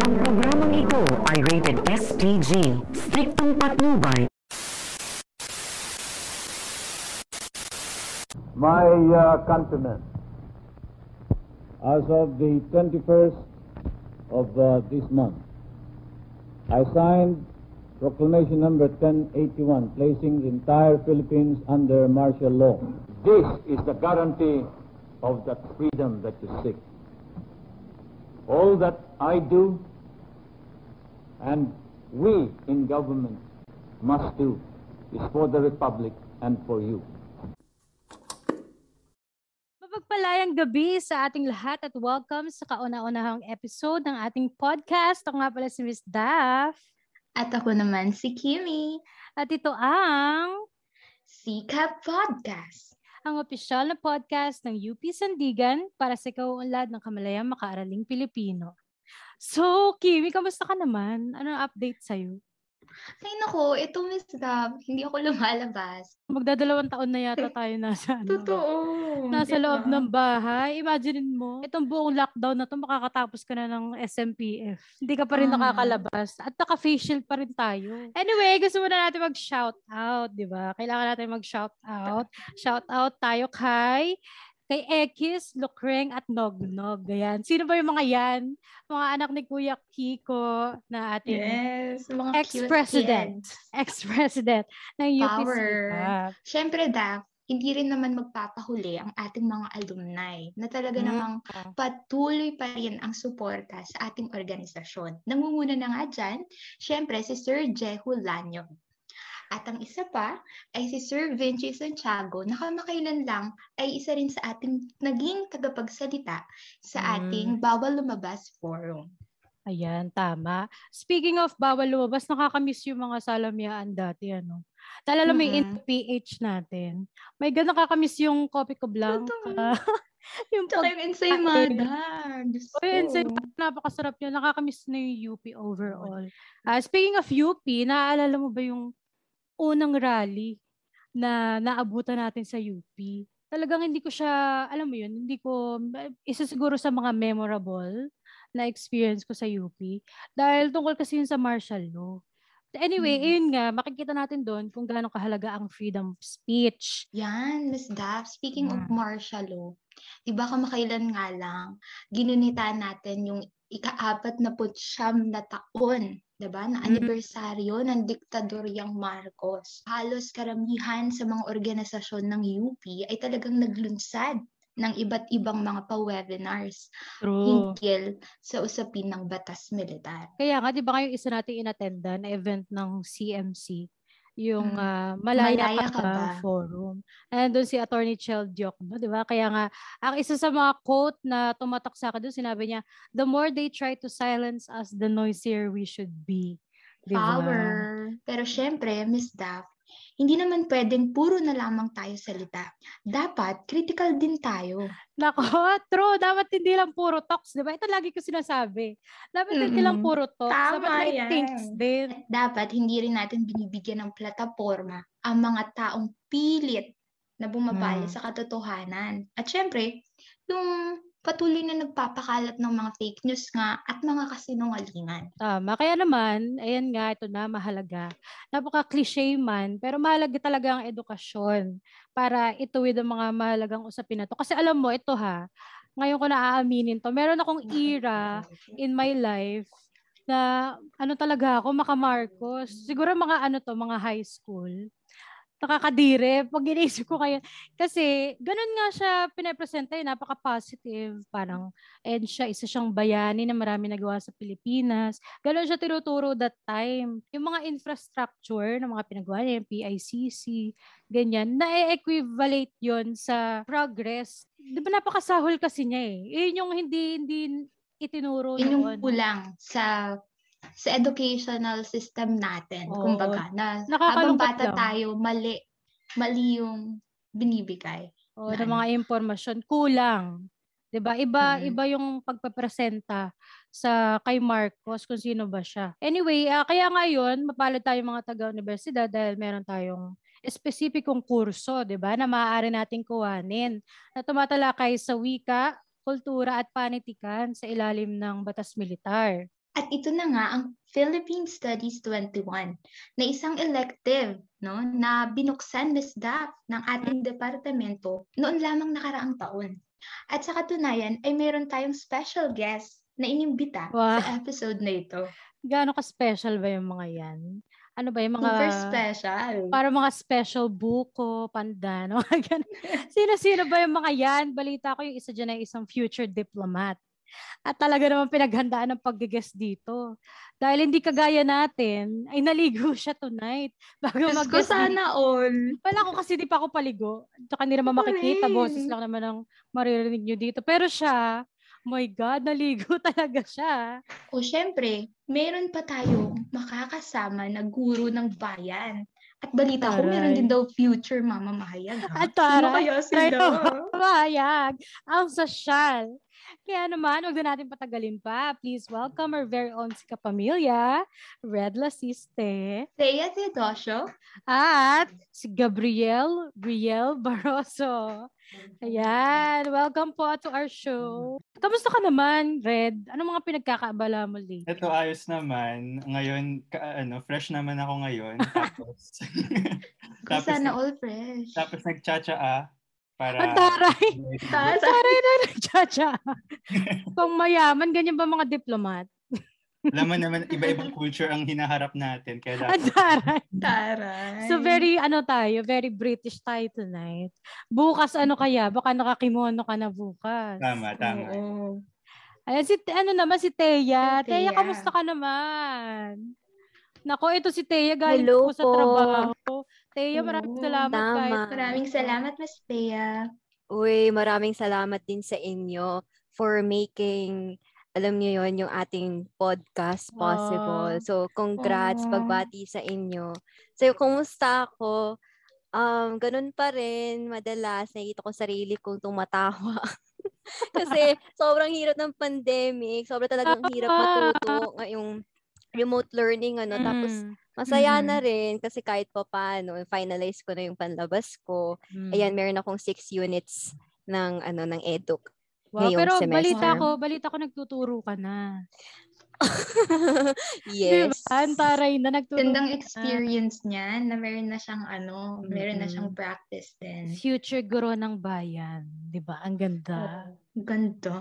Ang programang ito ay rated SPG, striktong patnubay. My uh, countrymen, as of the 21st of uh, this month, I signed Proclamation number 1081, placing the entire Philippines under martial law. This is the guarantee of that freedom that you seek. All that I do and we in government must do is for the Republic and for you. Mapagpalayang gabi sa ating lahat at welcome sa kauna-unahang episode ng ating podcast. Ako nga pala si Miss Daff. At ako naman si Kimi. At ito ang Sika Podcast. Ang opisyal na podcast ng UP Sandigan para sa kauunlad ng kamalayang makaaraling Pilipino. So, Kimi, kamusta ka naman? Ano update sa'yo? Ay nako, ito Miss Gab, hindi ako lumalabas. Magdadalawang taon na yata tayo nasa ano. Totoo. Nasa diba? loob ng bahay. Imagine mo, itong buong lockdown na to, makakatapos ka na ng SMPF. Hindi ka pa rin Ah. nakakalabas. At naka-face shield pa rin tayo. Anyway, gusto mo na natin mag-shout out, di ba? Kailangan natin mag-shout out. Shout out tayo kay kay Ekis, Lukreng at Nognog. Ayan. Sino ba yung mga yan? Mga anak ni Kuya Kiko na ating Yes, mga ex-president. Ex-president ng UP Power. Sikap. Siyempre, Daph, hindi rin naman magpapahuli ang ating mga alumni na talaga Mm. namang patuloy pa rin ang suporta sa ating organisasyon. Nangunguna na nga dyan, siyempre si Sir Jehu Lanyo. At ang isa pa ay si Sir Vinci Santiago na kamakailan lang ay isa rin sa ating naging tagapagsalita sa Mm. ating Bawal Lumabas Forum. Ayan, tama. Speaking of bawal lumabas, nakakamiss yung mga salamyaan dati, ano. Talala yung Mhm. PH natin. May ganun nakakamiss yung Coffee ko Blanca. yung Tsaka pag... yung ensaymada. O yun, ko. sa- napakasarap yun. Nakakamiss na yung UP overall. Ah, speaking of UP, naaalala mo ba yung unang rally na naabutan natin sa UP? Talagang hindi ko siya, alam mo yun, hindi ko, isa siguro sa mga memorable na experience ko sa UP. Dahil tungkol kasi yun sa martial law. Anyway, Mm. ayun nga, makikita natin doon kung gaano kahalaga ang freedom of speech. Yan, Miss Daph. Speaking of Mm. martial law, di ba kamakailan nga lang, ginunita natin yung ika-apat na putsyam na taon, di ba, na Mm. anibersaryo ng diktadoryang Marcos. Halos karamihan sa mga organisasyon ng UP ay talagang naglunsad ng iba't ibang mga pa-webinars hinggil sa usapin ng batas militar. Kaya nga, di ba kayo isa nating inattenda na event ng CMC, yung Mm. ah, Malaya, Malaya Ka Ka Ba Ba? Forum. And doon si Attorney Chel Diokno, di ba? Kaya nga, ang isa sa mga quote na tumatak sa akin doon, sinabi niya, the more they try to silence us, the noisier we should be. Di ba? Power. Pero syempre, Miss Daff, hindi naman pwedeng puro na lamang tayo salita. Dapat critical din tayo. Nako, true. Dapat hindi lang puro talks, di ba? Ito lagi ko sinasabi. Dapat hindi lang puro talks. Tama Dapat may yan. thinks din. At dapat hindi rin natin binibigyan ng plataforma ang mga taong pilit na bumabali Mm. sa katotohanan. At syempre, yung patuloy na nagpapakalat ng mga fake news nga at mga kasinungalingan. Tama. Kaya naman, ayan nga, ito na, mahalaga. Napaka-cliche man, pero mahalaga talaga ang edukasyon para ituwid ang mga mahalagang usapin na to. Kasi alam mo, ito ha, ngayon ko naaaminin to, meron akong era in my life na ano talaga ako, maka Marcos. Siguro mga ano to, mga high school. Nakakadire. Pag iniisip ko kayo. Kasi, ganun nga siya pinapresenta eh, napaka-positive. Parang, and siya, isa siyang bayani na marami nagawa sa Pilipinas. Ganun siya tinuturo that time. Yung mga infrastructure ng mga pinagawa niya, yung PICC, ganyan, na-equivalate yon sa progress. Di ba napakasahol kasi niya eh. Yun yung hindi, hindi itinuro Yun yung noon. kulang sa sa educational system natin. Oo. Kumbaga, na habang bata lang. tayo, mali, mali yung binibigay. O, ng mga impormasyon. Kulang. 'Di ba Iba, Mhm. iba yung pagpapresenta sa kay Marcos kung sino ba siya. Anyway, ah, kaya ngayon, mapalad tayo mga taga-universidad dahil meron tayong espesipikong kurso, 'di ba na maaari nating kuhanin na tumatalakay sa wika, kultura at panitikan sa ilalim ng batas militar. At ito na nga ang Philippine Studies 21 na isang elective no, na binuksan na staff ng ating departamento noon lamang nakaraang taon. At sa katunayan ay meron tayong special guest na inimbita Wow. sa episode na ito. Gaano ka-special ba yung mga yan? Ano ba yung mga... Super special. Para mga special buko, pandan, mga ganun. Sino-sino ba yung mga yan? Balita ko yung isa dyan ay isang future diplomat. At talaga naman pinaghandaan ng pag-guest dito. Dahil hindi kagaya natin, ay naligo siya tonight. Bago Diyos ko sana all. Wala ko kasi di pa ako paligo. Tsaka hindi naman makikita. rin. Boses lang naman ang maririnig nyo dito. Pero siya, my God, naligo talaga siya. O syempre, meron pa tayong makakasama na guro ng bayan. At balita ko, meron din daw future mamamahayag. Ha? At Sino taray, kaya sila? Mahayag. Ang sosyal. Kaya naman, huwag na natin patagalin pa. Please welcome our very own si Kapamilya, Red Lasiste, Thea Theodosio, at si Gabriel Briel Barroso. Ayan, welcome po to our show. Kamusta ka naman, Red? Anong mga pinagkakaabala mo lately? Ito ayos naman. Ngayon, ka, ano, fresh naman ako ngayon. Tapos, tapos, sana all fresh. tapos nagtsatsaa para... Ang taray! Ang Taray. taray na nagtsatsa. Pang mayaman, ganyan ba mga diplomat? Laman naman, iba-ibang culture ang hinaharap natin. Kaya Ang dapat, taray. Taray. So very ano tayo, very British tayo tonight. Bukas ano kaya? Baka nakakimono ka na bukas. tama, tama. Oo. Ayan si ano naman si Teya. Si Teya, Thea. kamusta ka naman? Nako, ito si Teya galing Hello po sa po. trabaho. Teya, maraming Oo, salamat tama. kahit Maraming salamat, Mas Thea. Uy, maraming salamat din sa inyo for making, alam niyo yon yung ating podcast possible. Wow. So, congrats, Aw. pagbati sa inyo. So, kumusta ako? Um, ganun pa rin, madalas, nakikita ko sarili kong tumatawa. Kasi sobrang hirap ng pandemic, sobrang talagang hirap matuto ngayong remote learning ano tapos Mm, masaya na Mm. rin kasi kahit pa paano finalize ko na yung panlabas ko mm. Ayan, meron akong six units ng ano ng eduk. Wow, ngayong pero semester. balita ko, balita ko nagtuturo ka na. yes. Diba? Ang taray na nagtuturo. Gandang ka na. experience niya na meron na siyang ano, meron na siyang practice din. Future guro ng bayan. 'Di ba? Ang ganda. Oh, ganda.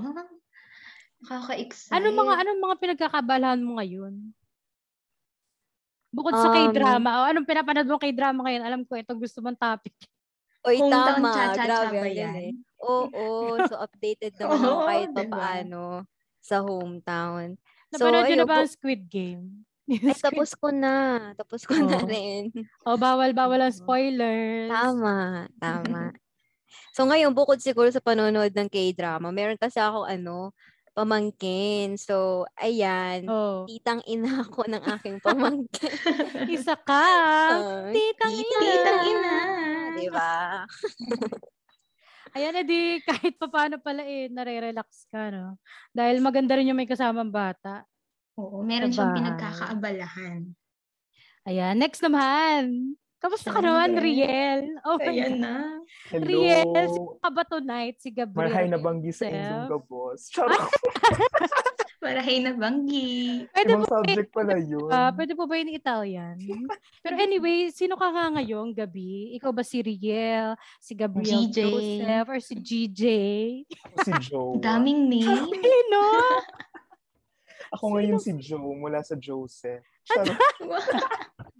Nakaka-excite. Ano mga anong mga pinagkakabalahan mo ngayon? Bukod sa Um, K-drama, o anong pinapanood mo K-drama ngayon? Alam ko ito gusto mong topic. Oy, Hometown tama. Grabe ba yan? galing. Oo, so updated naman ako Oo, kahit pa diba? paano sa hometown. So, Napanood niyo na ayun ba ang Squid Game? Ay, tapos ko na. Tapos ko na Oo. rin. O bawal bawal ang spoilers. Tama, tama. so ngayon, bukod siguro sa panonood ng K-drama, meron kasi ako ano, pamangkin. So, ayan. Oh. Titang ina ko ng aking pamangkin. Isa ka. Ah, Titang ina. Titang ina. Diba? Ayan, edi kahit pa paano pala eh, nare-relax ka, no? Dahil maganda rin yung may kasamang bata. Oo, meron Sa siyang pinagkakaabalahan. Ayan, next naman. Kamusta ka naman. Riel? Oh Ayan na. Riel, Hello. sino ka ba tonight? Si Gabriel. Marhay na banggi sa Joseph? inyong gabos. Charot. Marahay na banggi. Pwede Ibang subject pala yun. ah, pwede po ba yung Italian? Pero anyway, sino ka nga ngayong gabi? Ikaw ba si Riel, si Gabriel GJ. Joseph, or si GJ? Ako si Joe. Daming name. Sino? Ako ngayon si Joe mula sa Joseph. Charot.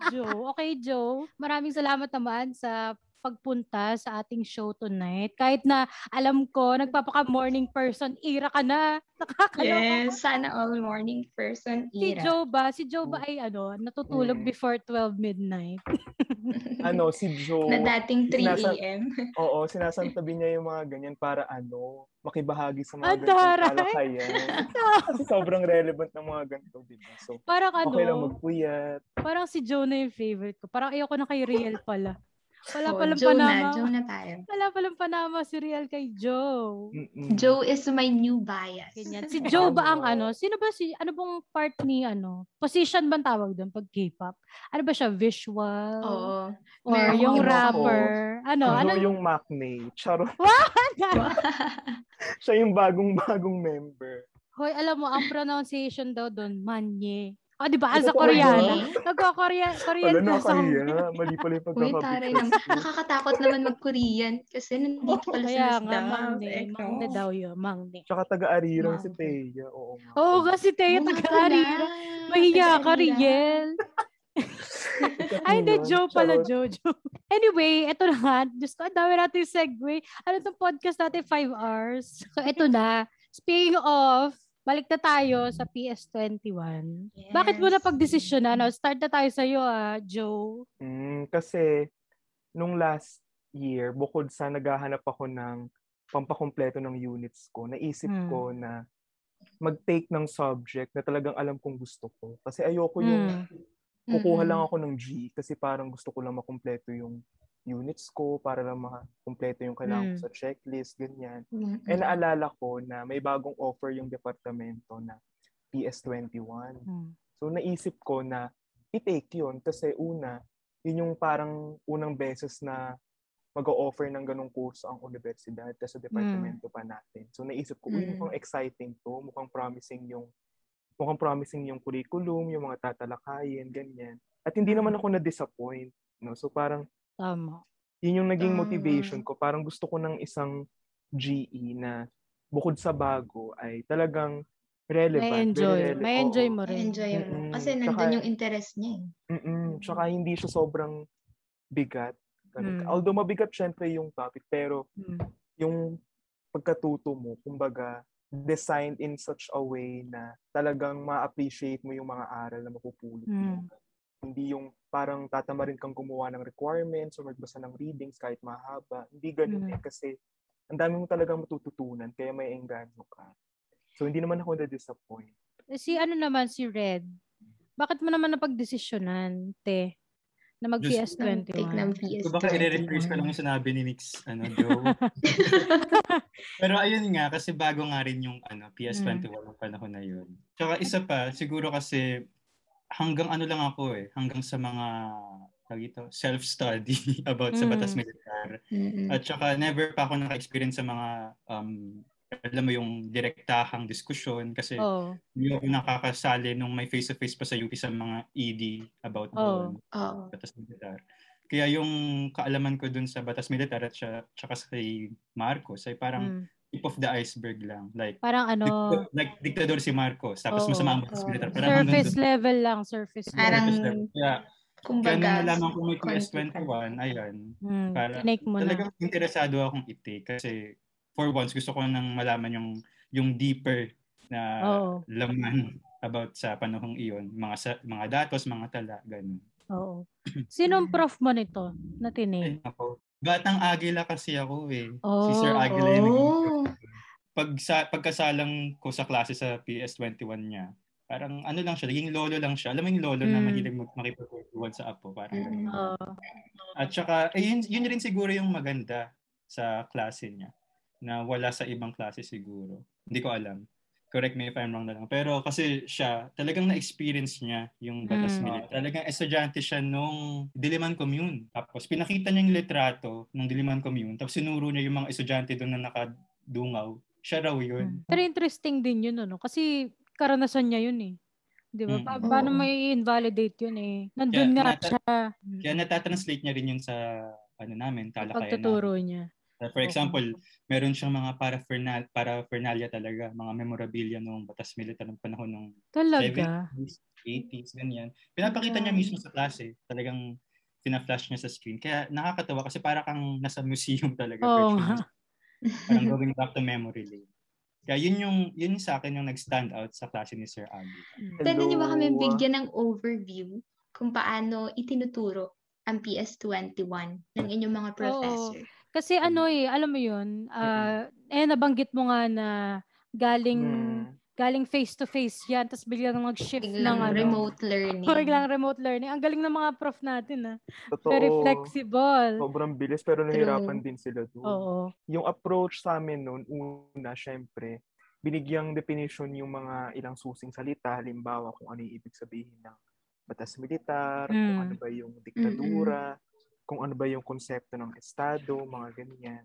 Joe. Okay, Joe. Maraming salamat naman sa pagpunta sa ating show tonight. Kahit na alam ko, nagpapaka-morning person, ira ka na. Nakakaloka. yes, sana all morning person Si ira. Joe ba? Si Joe ba ay ano, natutulog Mm. before 12 midnight? ano, si Joe. na dating 3 Nasa- a.m. Oo, sinasantabi niya yung mga ganyan para ano, makibahagi sa mga Ang ganitong taray. talakayan. Kasi sobrang relevant ng mga ganito, di ba? So, Parang ano, okay lang magpuyat. parang si Joe na yung favorite ko. Parang ayoko na kay Riel pala. Wala Oh, palang Joe na. Joe na tayo. Wala palang Panama si Real kay Joe. Mm-mm. Joe is my new bias. Ganyan. Si Joe ba ang ano? Sino ba si, ano bang part ni ano? Position ba tawag doon pag K-pop? Ano ba siya? Visual? Oo. Or Meron yung ako. rapper? Ano? Ano, Ano? yung Macne? Charo. Siya yung bagong-bagong member. Hoy, alam mo, ang pronunciation daw doon, manye. O, di ba? Sa Ano, Koreana. Manye? Nagko-Korea, Korean Wala na ka sa kaya. Mali pala yung Uy, pagkakabit. taray naman. Nakakatakot naman mag-Korean kasi nandito pala Kaya sa nga, staff. mangne. Eh, Mangne no. daw yun, mangne. Tsaka taga-arirang si. Teya. Oo nga. Oo, kasi Teo, Oo nga taga-ari. pala. Mahiya ka. Riel. Ay, hindi, Joe pala, Joe. Anyway, eto na nga. Diyos ko, ang dami natin segue. Ano itong podcast natin? Five hours. So, eto na. Speaking of, balik na tayo sa PS21. Bakit mo na Yes. pag-desisyon na? No? Start na tayo sa'yo, ah, Joe. Mm, kasi, nung last year, bukod sa naghahanap ako ng pampakumpleto ng units ko, naisip Hmm. ko na mag-take ng subject na talagang alam kong gusto ko. Kasi ayoko yung Mm. kukuha lang ako ng G kasi parang gusto ko lang makumpleto yung units ko para lang makakumpleto yung kailangan ko Mm. sa checklist, ganyan. Mm-mm. Eh naalala ko na may bagong offer yung departamento na PS21. Hmm. So naisip ko na i-take yun kasi una, yun yung parang unang beses na mag-o-offer ng ganong kurso ang universidad kasi sa departamento pa natin. So naisip ko, uy, Mm. mukhang exciting to, mukhang promising yung mukhang promising yung curriculum, yung mga tatalakayin, ganyan. At hindi naman ako na-disappoint. No? So parang Tama. yun yung naging Ah. motivation ko. Parang gusto ko ng isang GE na bukod sa bago ay talagang relevant. May enjoy. rele- May enjoy mo rin. Enjoy mo. Mm-mm. Kasi Tsaka- nandun yung interest niya eh. Mm-mm. Tsaka hindi siya sobrang bigat. Talaga. Mm. Although mabigat syempre yung topic, pero Hmm. yung pagkatuto mo, kumbaga, designed in such a way na talagang ma-appreciate mo yung mga aral na mapupulot mo. Hindi yung parang tatamarin kang gumawa ng requirements o magbasa ng readings kahit mahaba. Hindi ganun Mm. eh. Kasi ang dami mo talagang matututunan kaya may engganyo ka. So hindi naman ako na-disappoint. Eh, Si ano naman, si Red. Bakit mo naman napag-desisyonan, te, na Ng take ng mag-PS21? PS21. So baka i-rephrase ko lang yung sinabi ni Mix, ano, Joe. Pero ayun nga, kasi bago nga rin yung ano, PS21 Mm. ng panahon na yun. Tsaka isa pa, siguro kasi hanggang ano lang ako eh, hanggang sa mga tawag ito, self-study about sa batas Mm. militar. Mm-mm. At saka never pa ako naka-experience sa mga um, alam mo yung direktahang diskusyon kasi Oo. hindi ako nakakasali nung may face-to-face pa sa UP sa mga ED about Oo. doon Oo. batas militar. Kaya yung kaalaman ko dun sa batas militar at siya, tsaka sa kay Marcos ay parang Mm. Tip of the iceberg lang. Like, Parang ano, dikta- like diktador si Marcos, tapos Oo. masama ang batas Oo. militar. Parang hanggang surface dun- level lang, surface Parang, level. surface level. Kaya, kaya kumbaga, nung nalaman ko may konti PS21, ayan, Mm, para- tinake mo na. talagang interesado akong i-take kasi for once gusto ko nang malaman yung yung deeper na Oo. laman about sa panahong iyon, mga sa, mga datos, mga tala, ganun. Oo. Sinong prof mo nito na tinake? Ay, ako. Batang Agila kasi ako eh. si Oh. Sir Agila yung naging Oh. pag sa, pagkasalang ko sa klase sa PS21 niya, parang ano lang siya, naging lolo lang siya. Alam mo yung lolo na Mm. mahilig mag- makipagkwentuhan sa apo, parang ganun. Oo. At saka, eh, yun, yun rin siguro yung maganda sa klase niya na wala sa ibang klase siguro. Hindi ko alam. Correct me if I'm wrong na lang. Pero kasi siya, talagang na-experience niya yung batas Mm. militar. Talagang estudyante siya nung Diliman Commune. Tapos pinakita niya yung litrato ng Diliman Commune. Tapos sinuro niya yung mga estudyante doon na nakadungaw. Siya raw yun. Mm. Pero interesting din yun, ano? Kasi karanasan niya yun eh. Di ba? Mm. Pa- Oo. paano may invalidate yun eh? Nandun Kaya nga nata- siya. Kaya natatranslate niya rin yun sa ano namin, talakayan namin. Pagtuturo niya. Uh, For example, meron siyang mga paraphernal, paraphernalia talaga, mga memorabilia nung batas militar ng panahon ng Talaga. 70s, 80s, ganyan. Pinapakita niya Wow. mismo sa klase. Talagang fina-flash niya sa screen. Kaya nakakatawa kasi para kang nasa museum talaga. Museum. Parang going back to memory lane. Kaya yun yung, yun yung sa akin yung nag-stand out sa klase ni Sir Abby. Pwede niyo ba kami bigyan ng overview kung paano itinuturo ang PS21 ng inyong mga professor? Kasi ano eh, alam mo yun, ah, eh nabanggit mo nga na galing Mm. galing face-to-face yan, tapos biglang mag-shift ng Biglang ano. remote learning. Biglang remote learning. Ang galing ng mga prof natin, ah. Totoo. Very flexible. Sobrang bilis pero nahirapan din sila doon. Oo. Yung approach sa amin noon, una, syempre, binigyang definition yung mga ilang susing salita, halimbawa kung ano yung ibig sabihin ng batas militar, kung Mm. ano ba yung diktadura, kung ano ba yung konsepto ng estado, mga ganyan.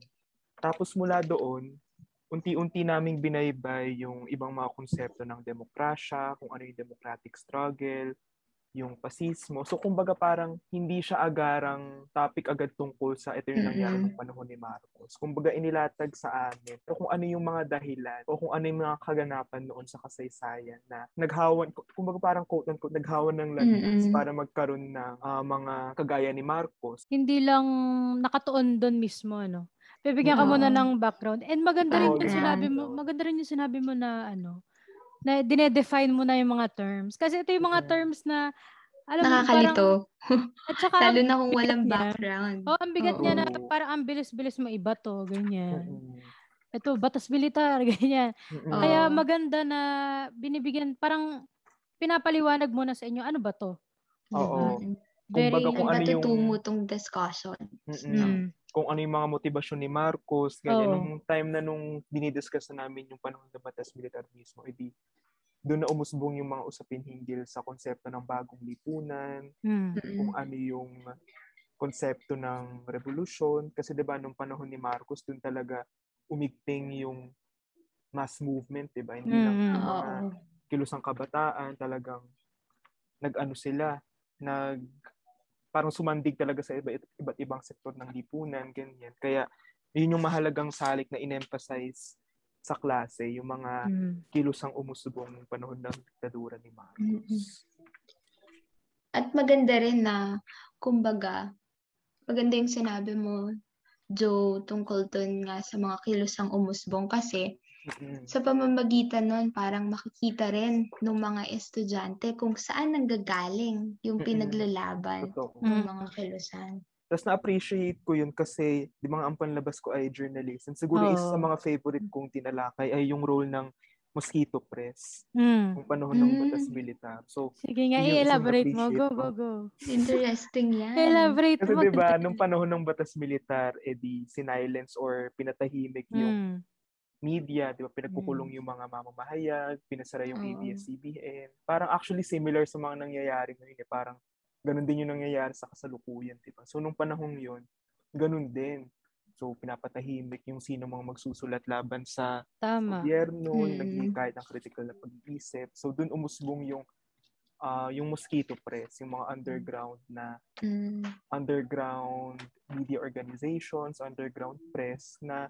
Tapos mula doon, unti-unti naming binaybay yung ibang mga konsepto ng demokrasya, kung ano yung democratic struggle, yung pasismo. So kumbaga parang hindi siya agarang topic agad tungkol sa ito yung nangyari Mm-mm. ng panahon ni Marcos. Kumbaga inilatag sa amin o kung ano yung mga dahilan o kung ano yung mga kaganapan noon sa kasaysayan na naghawan, kumbaga parang quote unquote, naghawan ng landas Mm-mm. para magkaroon ng ah, mga kagaya ni Marcos. Hindi lang nakatuon doon mismo, ano. Bibigyan ka muna ng background. And maganda rin yung Background. sinabi mo, maganda rin yung sinabi mo na ano, na dinedefine mo na yung mga terms. Kasi ito yung mga terms na alam mo parang Nakakalito. at saka Lalo na kung walang niya. background. Oh, ang bigat niya na Oo. parang ang bilis-bilis mo iba to, ganyan. Ito, batas militar, ganyan. Oo. Kaya maganda na binibigyan, parang pinapaliwanag mo na sa inyo, ano ba to? Oo. Mm-mm. Very, kung Ang ano yung- tong discussion. Mm-mm. Mm. Kung ano yung mga motibasyon ni Marcos, ganyan. Oo. Nung time na nung dinidiscuss na namin yung panahon ng batas militar mismo, edi doon na umusbong yung mga usapin hinggil sa konsepto ng bagong lipunan, Mm. kung ano yung konsepto ng revolusyon. Kasi 'di ba nung panahon ni Marcos, doon talaga umigting yung mass movement, 'di ba? Hindi lang Mm. yung mga kilusang kabataan, talagang nag-ano sila, nag parang sumandig talaga sa iba, iba't ibang sektor ng lipunan, ganyan. Kaya yun yung mahalagang salik na in-emphasize sa klase, yung mga Mm. kilusang umusubong ng panahon ng diktadura ni Marcos. Mm-mm. At maganda rin na, kumbaga, maganda yung sinabi mo, Joe, tungkol dun nga sa mga kilusang umusbong kasi Mm-mm. sa pamamagitan nun, parang makikita rin ng mga estudyante kung saan nanggagaling yung Mm-mm. pinaglalaban Totoo. ng Mm. mga kilusan. Tapos na-appreciate ko yun kasi, di ba ang panlabas ko ay journalist. And siguro isa sa Oo. mga favorite kong tinalakay ay yung role ng mosquito press Mm. nung panahon ng Mm. batas militar. So, Sige nga, Yun i-elaborate mo. Go, go, go. Interesting yan. Elaborate kasi mo. di ba nung panahon ng batas militar, edi sinilence or pinatahimik yung Mm. Media, di ba, pinagkukulong yung mga mamamahayag, pinasara yung. ABS-CBN. Parang actually similar sa mga nangyayari ngayon. Eh. Parang ganun din yung nangyayari sa kasalukuyan, di ba? So, nung panahong yun, ganun din. So, pinapatahimik yung sino mga magsusulat laban sa Tama. gobyerno, Mm. naghihikayat ng critical na pag-iisip. So, dun umusbong yung ah, yung mosquito press, yung mga underground na Mm. underground media organizations, underground press na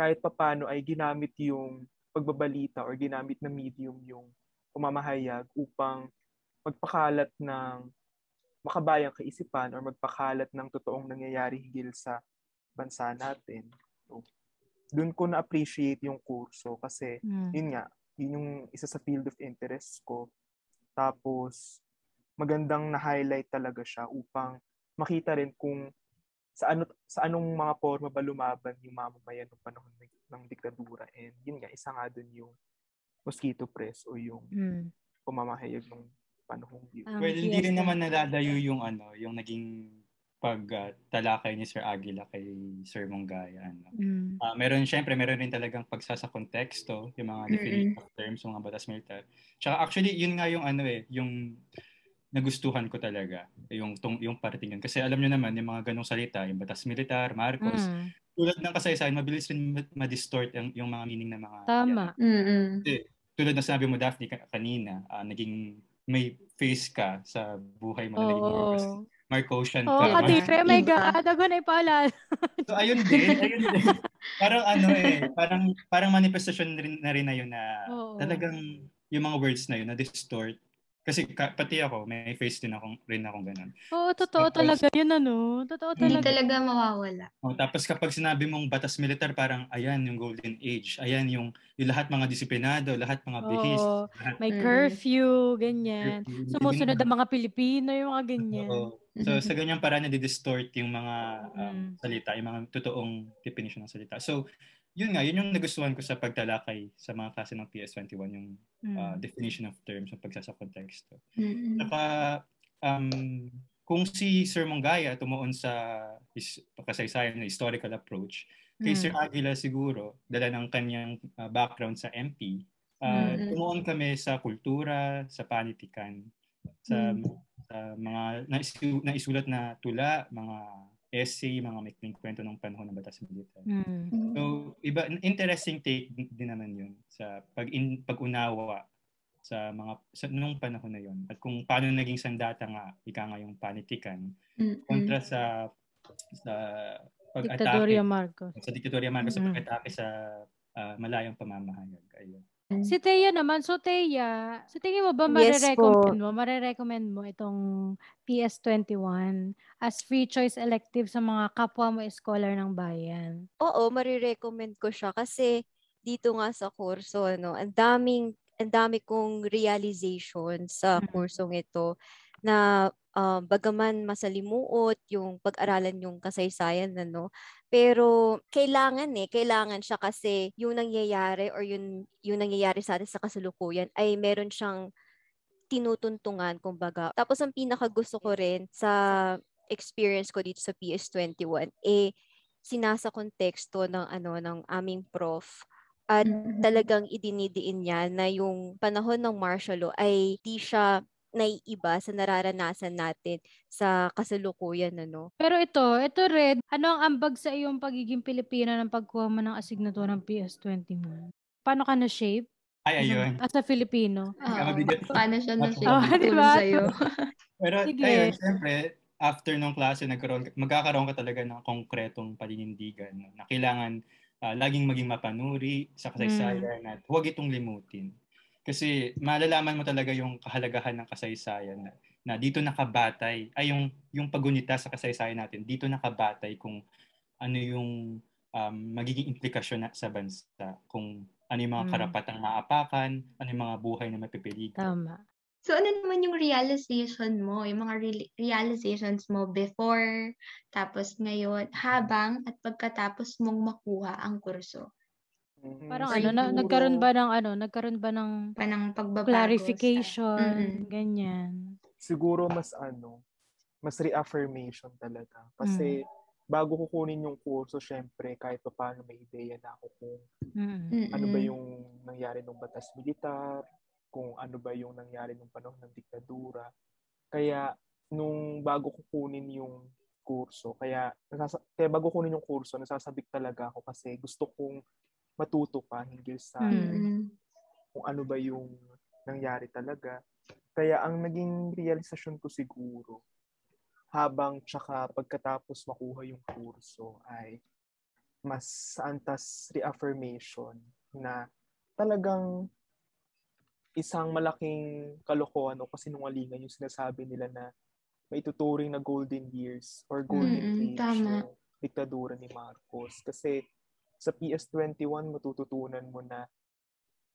kahit papano ay ginamit yung pagbabalita or ginamit na medium yung pumamahayag upang magpakalat ng makabayang kaisipan or magpakalat ng totoong nangyayari higil sa bansa natin. So, doon ko na-appreciate yung kurso kasi Mm. yun nga, yun yung isa sa field of interest ko. Tapos, magandang na-highlight talaga siya upang makita rin kung sa ano sa anong mga forma ba lumaban yung mamamayan ng panahon ng, ng diktadura and yun nga isa nga dun yung mosquito press o yung Mm. pumamahayag ng panahong yun. Ang Well, hindi rin naman nadadayo yung ano, yung naging pagtalakay ni Sir Aguila kay Sir Mongaya. Ano. Mm. Ah, meron, syempre, meron rin talagang pagsasa konteksto, yung mga definition of terms, yung mga batas militar. Tsaka actually, yun nga yung ano eh, yung nagustuhan ko talaga, yung, tong, yung parting yun. Kasi alam nyo naman, yung mga ganong salita, yung batas militar, Marcos, Mm. tulad ng kasaysayan, mabilis rin ma- ma-distort yung, yung mga meaning ng mga... Tama. Mm-mm. Tulad na sabi mo, Daphne, ka- kanina, ah, naging may face ka sa buhay mo na naging Marcos. Oo. Marcosian Oo, ka. katire. Oh my. God. Ako na ipaalala. So ayun din, ayun din. parang ano eh, parang parang manifestation rin na rin na yun na Oo. talagang yung mga words na yun na distort. Kasi ka, pati ako, may face din akong rin akong ganun. Oo, totoo Tapos- talaga yun ano. Totoo Hindi talaga. talaga mawawala. Oh, tapos kapag sinabi mong batas militar, parang ayan yung golden age. Ayan yung, yung lahat mga disiplinado, lahat mga bihis. Oo. lahat May Mm. curfew, ganyan. curfew, Sumusunod ganyan. ang mga Pilipino, yung mga ganyan. Oo. So sa ganyang paraan na distort yung mga um, Mm. salita, yung mga totoong definition ng salita. So yun nga, yun yung nagustuhan ko sa pagtalakay sa mga klase ng PS21, yung Mm. uh, definition of terms, yung pagsasa konteksto. Mm-mm. Saka, um, kung si Sir Mongaya tumuon sa is, kasaysayan na historical approach, kay Mm. Sir Aguila siguro, dala ng kanyang uh, background sa MP, uh, Mm. tumuon kami sa kultura, sa panitikan, sa, Mm. sa mga naisu- naisulat na tula, mga essay, mga maikling kwento ng panahon ng batas militar. Mm. So, iba interesting take din naman 'yun sa pag in, pag-unawa sa mga sa nung panahon na 'yon at kung paano naging sandata nga ika nga yung panitikan Mm-mm. kontra sa sa pag-atake Diktadorya Marcos. sa diktadorya Marcos sa Mm. pag-atake sa ah, malayang pamamahayag ayun Si Teya naman, so Teya, sa tingin mo ba Yes marirecommend po. mo, marirecommend mo itong PS21 as free choice elective sa mga kapwa mo scholar ng bayan? Oo, marirecommend ko siya kasi dito nga sa kurso, ano, ang daming, ang dami kong realization sa Mm. kursong ito na ah, bagaman masalimuot yung pag-aralan yung kasaysayan, ano, pero kailangan eh, kailangan siya kasi yung nangyayari or yung, yung nangyayari sa atin sa kasalukuyan ay meron siyang tinutuntungan, kumbaga. Tapos ang pinaka gusto ko rin sa experience ko dito sa PS21, eh, sinasa konteksto ng ano ng aming prof at Mm-mm. talagang idinidiin niya na yung panahon ng martial law ay di siya naiiba sa nararanasan natin sa kasalukuyan ano. Pero ito, ito Red, ano ang ambag sa iyong pagiging Pilipina ng pagkuha mo ng asignatura ng PS21? Paano ka na-shape? ay ayun As a Filipino? Mabigat. Paano siya na siya Oo, tutulong diba? sa'yo? Pero Sige. ayun, siyempre, after nung klase, nagkaroon, magkakaroon ka talaga ng konkretong paninindigan no, na kailangan ah, laging maging mapanuri sa kasaysayan at huwag itong limutin. Kasi malalaman mo talaga yung kahalagahan ng kasaysayan na, na dito nakabatay, ay yung, yung pagunita sa kasaysayan natin, dito nakabatay kung ano yung um, magiging implikasyon na, sa bansa, kung ano yung mga Mm. karapatang maapakan, ano yung mga buhay na mapipiligan. Tama. So, ano naman yung realization mo, yung mga reali- realizations mo before, tapos ngayon, habang at pagkatapos mong makuha ang kurso? Mm, Parang Or ano, na, nagkaroon ba ng ano, nagkaroon ba ng Panang pagbabago clarification, Mm-mm. ganyan. siguro mas ano, mas reaffirmation talaga. Kasi bago ko kunin yung kurso, syempre, kahit pa paano may ideya na ako kung Mm. Mm-mm. ano ba yung nangyari nung batas militar, kung ano ba yung nangyari nung panahon ng diktadura. Kaya, nung bago ko kunin yung kurso, kaya, nasasa- kaya bago kunin yung kurso, nasasabik talaga ako kasi gusto kong matuto pa hinggil sa Mm. Mm-mm. kung ano ba yung nangyari talaga. Kaya ang naging realisasyon ko siguro, habang tsaka pagkatapos makuha yung kurso ay mas antas reaffirmation na talagang isang malaking kalokohan o kasinungalingan yung sinasabi nila na may tuturing na golden years or golden Mm-mm, age tama. yung diktadura ni Marcos. Kasi sa PS21 matututunan mo na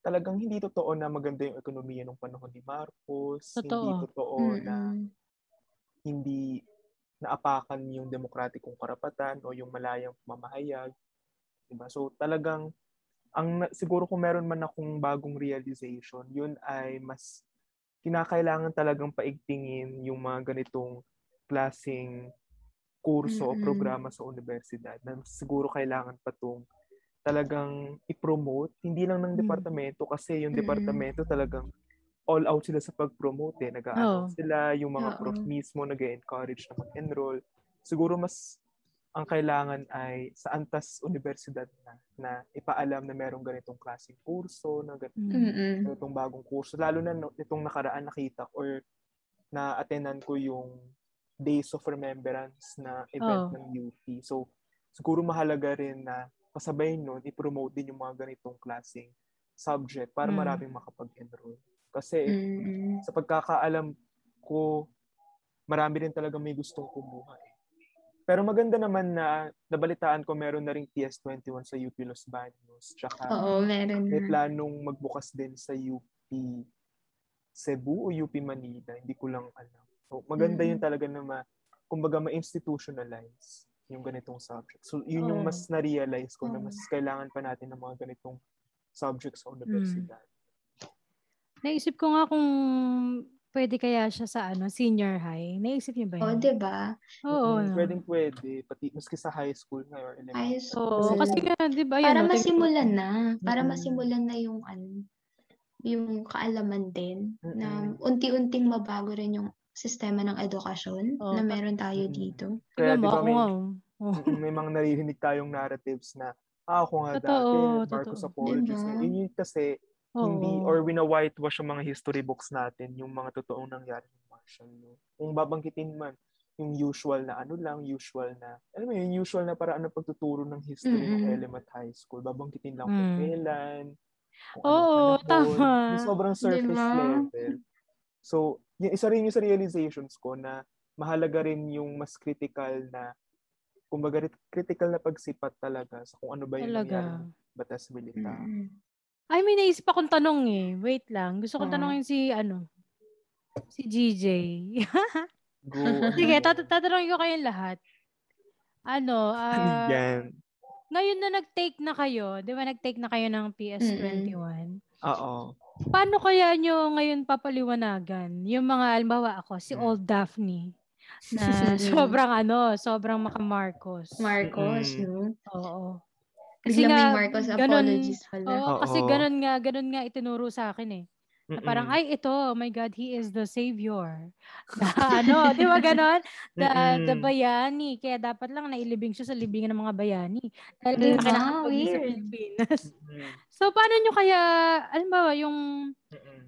talagang hindi totoo na maganda yung ekonomiya nung panahon ni Marcos. Hindi Totoo. totoo na hindi naapakan yung demokratikong karapatan o yung malayang mamahayag. Diba? So talagang ang siguro kung meron man akong bagong realization, yun ay mas kinakailangan talagang paigtingin yung mga ganitong klasing kurso o Mm-mm. programa sa universidad na siguro kailangan pa tong talagang i-promote, hindi lang ng Mm. departamento kasi yung departamento talagang all out sila sa pag-promote eh. Nag-ano Oo. sila, yung mga Oo. prof mismo nag-encourage na mag-enroll. Siguro mas ang kailangan ay sa antas universidad na, na ipaalam na merong ganitong klaseng kurso, na gan- Mm. Mm-mm. ganitong bagong kurso. Lalo na no, itong nakaraan nakita ko or na-attendan ko yung Days of Remembrance na event Oo. ng UP. So, siguro mahalaga rin na kasabay nun, i-promote din yung mga ganitong klaseng subject para Mm. maraming makapag-enroll. Kasi Mm-mm. sa pagkakaalam ko, marami rin talaga may gustong kumuha eh. Pero maganda naman na nabalitaan ko meron na ring PS21 sa UP Los Baños. Tsaka Oo, meron may planong magbukas din sa UP Cebu o UP Manila. Hindi ko lang alam. So, maganda Mm. yun talaga na ma, kumbaga ma-institutionalize. yung ganitong subject. So, yun yung Oo. mas na-realize ko na Oo. mas kailangan pa natin ng mga ganitong subjects sa universidad. Naisip ko nga kung pwede kaya siya sa ano senior high. Naisip niyo ba O, yun? di ba? Oo. Mm, no? Pwedeng pwede, pati maski sa high school nga or elementary. High school. Oo, kasi nga, di ba, yun, Para masimulan na. Para Mm-mm. masimulan na yung ano, yung kaalaman din na Mm-mm. unti-unting mabago rin yung sistema ng edukasyon Oo, na meron tayo Mm-mm. dito. Kaya Tingnan di mo, ba ako may, oh. Mm, may mga naririnig tayong narratives na ah, ako nga Totoo, dati, Marcos totoo. Apologies. Diba? Yun yung kasi hindi, Oo. or wina-whitewash yung mga history books natin, yung mga totoong nangyari ng Marshall. No? Kung babangkitin man, yung usual na ano lang, usual na, alam mo yun, usual na paraan ng pagtuturo ng history ng Mm-mm. element high school. Babangkitin lang kung Mm. kailan, kung Oo, anong panahon. tama. Yung sobrang surface Diba? level. So, yung isa rin yung sa realizations ko na mahalaga rin yung mas critical na kumbaga rit- critical na pagsipat talaga sa kung ano ba yung Talaga. batas milita. Mm. Ay, may naisip akong tanong eh. Wait lang. Gusto kong Ah. tanongin si, ano, si GJ. Go. Sige, tat- tatanungin ko kayong lahat. Ano, Ano ah, yan? ngayon na nag-take na kayo, di ba nag-take na kayo ng PS21? Oo. Paano kaya nyo ngayon papaliwanagan? Yung mga, halimbawa ako, si Mm. Old Daphne, na sobrang ano, sobrang maka-Marcos. Marcos, Mm-mm. no? Oo. Biglang may nga, Marcos ganun- apologies pala. Oo, kasi Oo. ganun nga, ganun nga itinuro sa akin eh. Na parang, Mm-mm. ay, ito, oh my God, he is the savior. Na ano, di ba ganon? The, the bayani. Kaya dapat lang nailibing siya sa libingan ng mga bayani. Dahil Diba? nakakapag sa. Pilipinas. So, paano nyo kaya, alam ba, yung, Mm-mm.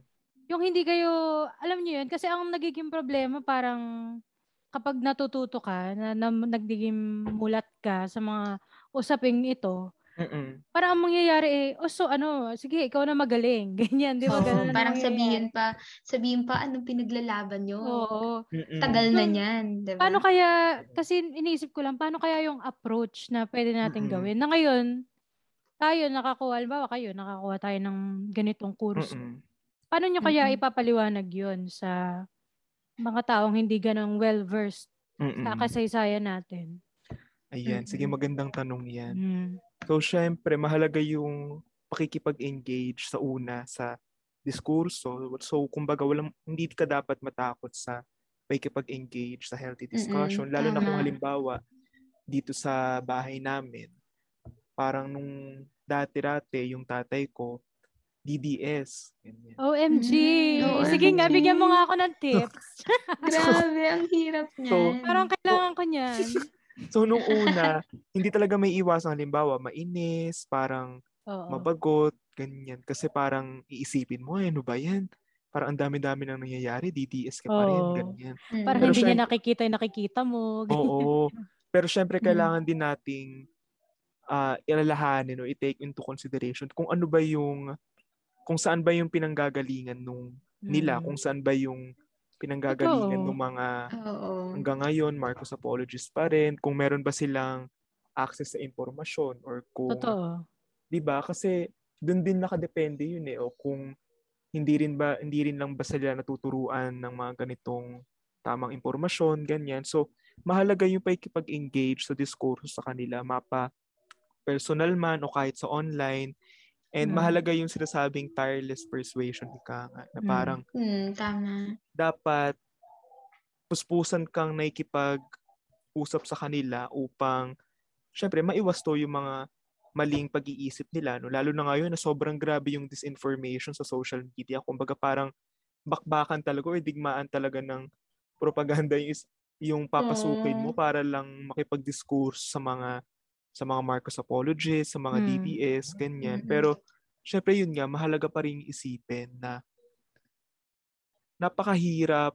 yung hindi kayo, alam nyo yun, kasi ang nagiging problema parang kapag natututo ka, na, na nagiging mulat ka sa mga usaping ito, Mm-mm. parang ang mangyayari eh, oh, so ano, sige, ikaw na magaling. Ganyan, di ba? Oo, Ganun ang parang sabihin pa, sabihin pa anong pinaglalaban nyo. Oo. Mm-mm. Tagal na So, niyan, di ba? Paano kaya, kasi iniisip ko lang, paano kaya yung approach na pwede natin Mm-mm. gawin? Na ngayon, tayo nakakuha, halimbawa kayo, nakakuha tayo ng ganitong kurso. Mm-mm. Paano nyo kaya Mm-mm. ipapaliwanag yon sa mga taong hindi ganong well-versed Mm-mm. sa kasaysayan natin? Ayan, sige Mm-mm. magandang tanong yan. Mm. So, syempre, mahalaga yung pakikipag-engage sa una sa diskurso. So, kumbaga, walang, hindi ka dapat matakot sa pakikipag-engage sa healthy discussion. Lalo na kung tama. halimbawa, dito sa bahay namin, parang nung dati-dati, yung tatay ko, DDS. Ganyan. OMG! Mm, Sige nga, bigyan mo nga ako ng tips. Grabe, ang hirap niyan. So, Parang kailangan ko niyan. So, nung una, hindi talaga may iwasan. Halimbawa, mainis, parang Oo. mabagot, ganyan. Kasi parang iisipin mo, "Ay, ano ba yan? Parang ang dami-dami nang nangyayari, DDS ka pa rin, Oo. ganyan. Mm. Parang Pero hindi niya syem- nakikita yung nakikita mo. ganyan. Oo. Pero syempre, Mm. kailangan din nating ah ilalahanin o i-take into consideration kung ano ba yung, kung saan ba yung pinanggagalingan nung nila, Mm. kung saan ba yung pinanggagalingan ng mga Oo. hanggang ngayon, Marcos Apologies pa rin, kung meron ba silang access sa impormasyon or kung Totoo. 'di ba? Kasi doon din nakadepende 'yun eh o kung hindi rin ba hindi rin lang ba sila natuturuan ng mga ganitong tamang impormasyon, ganyan. So, mahalaga yung pakikipag-engage sa diskurso sa kanila, mapa personal man o kahit sa online. And Mm. mahalaga yung sinasabing tireless persuasion ika nga, na Mm. parang Mm, tama. dapat puspusan kang nakikipag-usap sa kanila upang syempre maiwas to yung mga maling pag-iisip nila no lalo na ngayon na sobrang grabe yung disinformation sa social media kumbaga parang bakbakan talaga or digmaan talaga ng propaganda yung, is- yung papasukin mo Oo. para lang makipag-discourse sa mga sa mga Marcos apologists, sa mga Mm. DDS, ganyan. Mm-mm. Pero syempre yun nga mahalaga pa rin isipin na napakahirap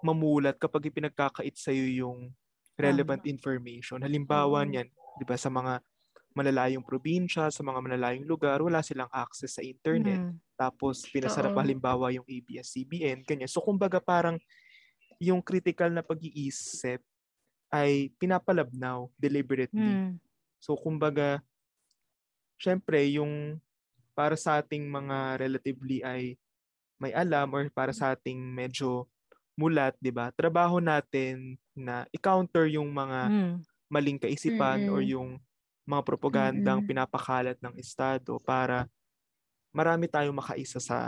mamulat kapag ipinagkakait sa iyo yung relevant information. Halimbawa niyan, 'di ba, sa mga malalayong probinsya, sa mga malalayong lugar, wala silang access sa internet. Mm. Tapos pinasara pa halimbawa yung ABS-CBN, ganyan. So kumbaga parang yung critical na pag-iisip ay pinapalabnaw deliberately. Mm. So kumbaga syempre yung para sa ating mga relatively ay may alam or para sa ating medyo mulat, 'di ba? Trabaho natin na i-counter yung mga Mm. maling kaisipan or Mm-mm. yung mga propagandang Mm-mm. pinapakalat ng estado para marami tayong makaisa sa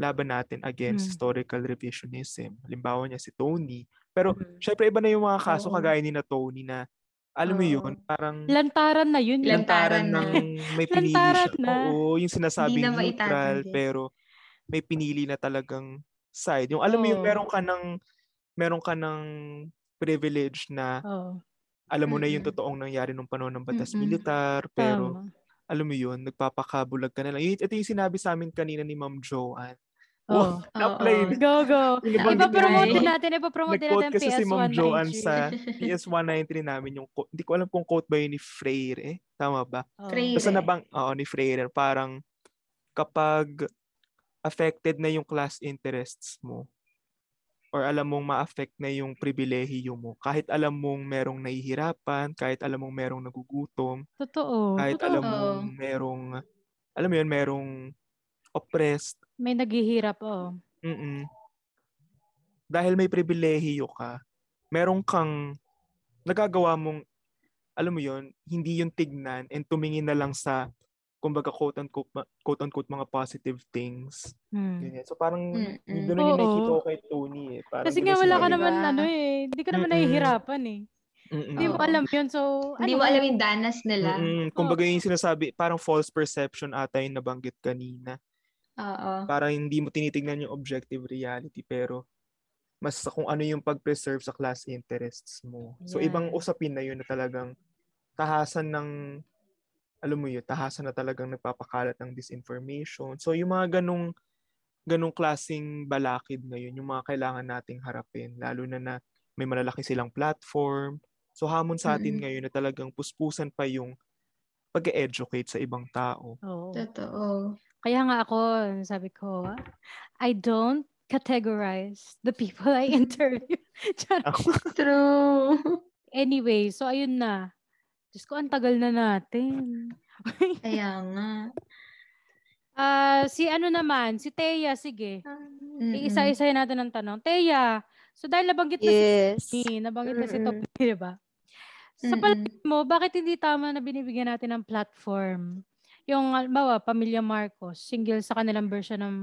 laban natin against Mm. historical revisionism. Halimbawa niya si Tony. Pero Mm. syempre iba na yung mga kaso Oo. kagaya ni na Tony na alam mo Oo. yun, parang Lantaran na yun. eh. Lantaran lantaran na. ng may pinili Lantaran siya. na. Oo, yung sinasabing na neutral pero may pinili na talagang side. Yung alam mo yun, Oo. meron ka ng meron ka ng privilege na Oo. alam mo na yung totoong nangyari nung panahon ng batas Mm-mm. militar, pero Tama. alam mo yun, nagpapakabulag ka na lang. Yun- Ito yung sinabi sa amin kanina ni Ma'am Joanne. Oo. Wow, na-apply Oo. na. Go, go. Ipapromote natin, ipapromote natin kasi si Ma'am Joanne PS193. sa PS193 namin yung. Hindi ko alam kung quote ba yun ni Freire. Eh? Tama ba? Oo. Freire. Basta nabang, oo, ni Freire. Parang kapag affected na yung class interests mo or alam mong ma-affect na yung pribilehiyo mo, kahit alam mong merong nahihirapan, kahit alam mong merong nagugutom, Totoo. kahit Totoo. alam mong merong, alam mo yun, merong oppressed, May naghihirap, oh. mm dahil may pribilehiyo ka, meron kang nagagawa mong, alam mo yon hindi yung tignan and tumingin na lang sa, kumbaga quote-unquote, quote-unquote mga positive things. Hmm. Ganyan. So parang, Mm-mm. ganun yung Oo. nakikita ko kay Tony eh. Parang Kasi nga wala ka naman, ano eh, hindi ka naman Mm-mm. nahihirapan eh. Mm-mm. Hindi mo Oo. alam yun. So, Hindi ano, mo alam yung danas nila. Mm-mm. Kumbaga yung sinasabi, parang false perception ata yung nabanggit kanina. Oo. Parang hindi mo tinitingnan yung objective reality pero mas sa kung ano yung pag-preserve sa class interests mo. So Yan. ibang usapin na yun na talagang tahasan ng alam mo yun, tahasan na talagang nagpapakalat ng disinformation. So yung mga ganong ganong klasing balakid ngayon, yung mga kailangan nating harapin, lalo na na may malalaki silang platform. So hamon sa atin Mm-mm. ngayon na talagang puspusan pa yung pag-educate sa ibang tao. Oo. Totoo. Kaya nga ako, sabi ko, I don't categorize the people I interview. True. anyway, so ayun na. Diyos ko, ang tagal na natin. Kaya nga. Ah, si ano naman, si Teya, sige. Mm-mm. Iisa-isa natin ang tanong. Teya, so dahil nabanggit na si Yes. Tony, nabanggit na si. Tony, di ba? Sa palagay mo, bakit hindi tama na binibigyan natin ng platform? Yung, halimbawa, Pamilya Marcos, single sa kanilang version ng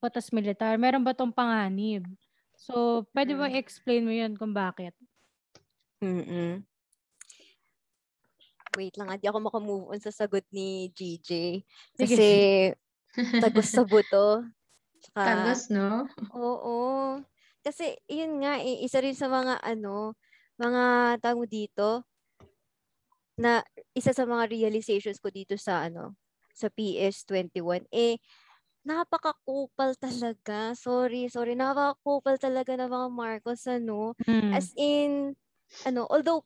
Batas Militar, meron ba tong panganib? So, pwede ba Mm. explain mo yun kung bakit? Mm-mm. Wait lang, hindi ako makamove on sa sagot ni GJ. Kasi tagos sa buto. Tsaka, Tagos, no? Oo. Kasi, yun nga, eh, isa rin sa mga, ano, mga tawag mo dito, na isa sa mga realizations ko dito sa, ano, sa PS21, eh, napakakupal talaga. Sorry, sorry. Napakakupal talaga ng mga Marcos, ano. Mm. As in, ano, although,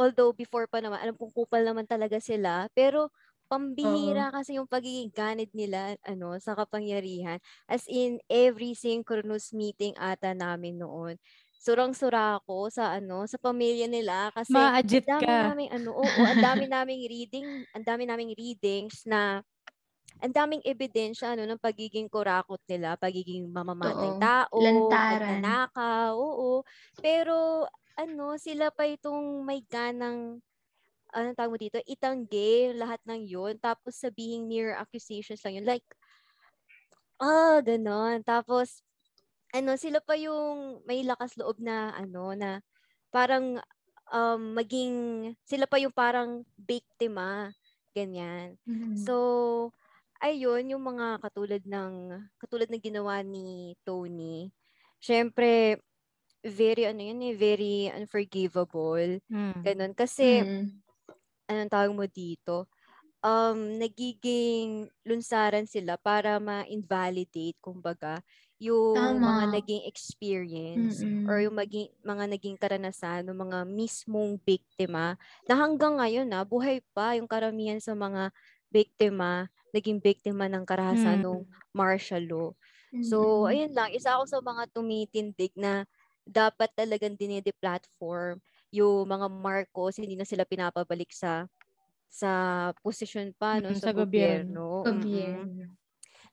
although before pa naman, alam kong kupal naman talaga sila, pero pambihira kasi yung pagiging ganid nila ano sa kapangyarihan. As in, every synchronous meeting ata namin noon. Surang-sura ako sa ano, sa pamilya nila kasi Ma-adjit dami ka. naming ano, oo, ang dami naming reading, ang dami naming readings na ang daming ebidensya ano ng pagiging kurakot nila, pagiging mamamatay Oo. tao, Lantaran. pagnanakaw, oo. Pero ano, sila pa itong may ganang anong tawag mo dito, itanggi lahat ng yun, tapos sabihin mere accusations lang yun. Like, ah, ganon. Tapos, ano, sila pa yung may lakas loob na, ano, na parang um, maging, sila pa yung parang biktima. Ganyan. Mm. So, ayun, yung mga katulad ng, katulad ng ginawa ni Tony, syempre, very, ano yun eh, very unforgivable. Mm. Ganon. Kasi, Mm. anong tawag mo dito, um, nagiging lunsaran sila para ma-invalidate, kumbaga, yung mga Tama. naging experience Mm-mm. or yung maging, mga naging karanasan ng mga mismong biktima na hanggang ngayon na buhay pa yung karamihan sa mga biktima, naging biktima ng karahasan Mm. ng martial law. So, ayun lang, isa ako sa mga tumitindig na dapat talagang dinide-platform yung mga Marcos, hindi na sila pinapabalik sa sa posisyon pa no, sa, sa gobyerno. gobyerno. Mm-mm.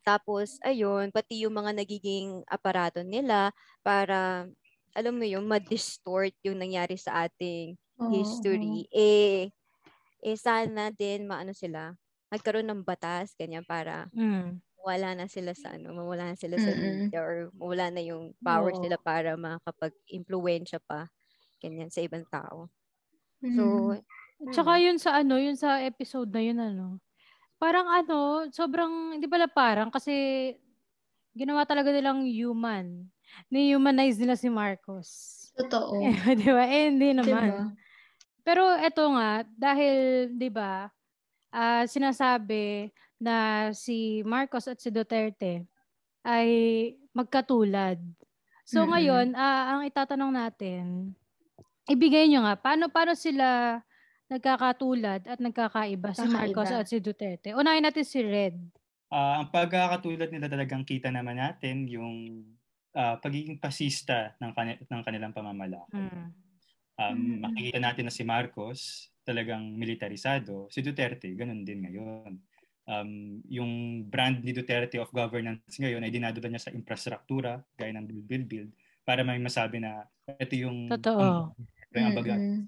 Tapos, ayun, pati yung mga nagiging aparato nila para, alam mo yung ma-distort yung nangyari sa ating Oo. history. Eh, eh sana din maano sila, nagkaroon ng batas, ganyan, para Mm. wala na sila sa ano, mawala na sila sa Mm-mm. media or mawala na yung powers Oo. nila para makapag-impluensya pa ganyan sa ibang tao. So, Mm. Tsaka yun sa ano, yun sa episode na yun ano. Parang ano, sobrang, hindi pala parang kasi ginawa talaga nilang human. Ni-humanize nila si Marcos. Totoo. di ba? Eh, hindi naman. Diba? Pero eto nga, dahil, di ba, ah, sinasabi na si Marcos at si Duterte ay magkatulad. So Mm-mm. ngayon, ah, ang itatanong natin, ibigay nyo nga, paano, paano sila nagkakatulad at nagkakaiba si Marcos at si Duterte? Unahin natin si Red. Ah, ang pagkakatulad nila talagang kita naman natin yung ah, pagiging pasista ng, kani- ng kanilang pamamalakad. Mm. Um, Mm. Makikita natin na si Marcos talagang militarisado. Si Duterte, ganun din ngayon. Um, yung brand ni Duterte of governance ngayon ay dinadala niya sa infrastruktura, gaya ng build, build, build, para may masabi na ito yung Totoo. Ang, ang baga. Mm-mm.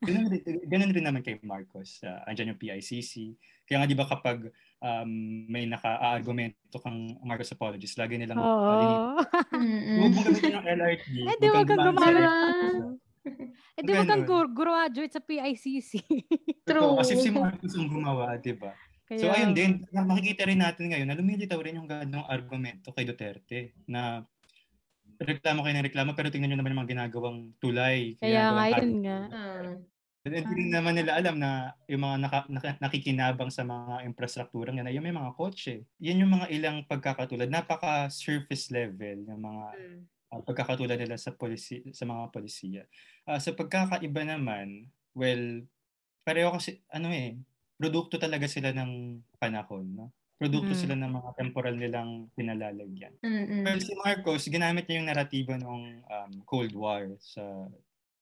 Ganun, rin- ganun rin naman kay Marcos. Uh, andyan yung PICC. Kaya nga di ba kapag um, may naka-argumento kang Marcos apologies, lagi nilang Oo. Mm-mm. Huwag mo gamitin yung LRT. Eh, di wag kang gumawa- gumamit. Eh, di wag kang graduate sa PICC. True. Kasi si Marcos ang gumawa, di ba? Kaya, So ayun din, na- makikita rin natin ngayon na lumilitaw rin yung ganong argumento kay Duterte na reklamo kayo ng reklamo pero tingnan nyo naman yung mga ginagawang tulay. Kaya nga, yun nga. And Hindi rin naman nila alam na yung mga naka, naka- nakikinabang sa mga infrastruktura yan, yung may mga kotse. Yan yung mga ilang pagkakatulad. Napaka-surface level yung mga Mm. uh, pagkakatulad nila sa polisi sa mga polisiya. Ah, sa pagkakaiba naman, well, pareho kasi ano eh, produkto talaga sila ng panahon, no? Produkto Mm. sila ng mga temporal nilang pinalalagyan. Mm-mm. Well, si Marcos, ginamit niya yung naratibo ng um, Cold War sa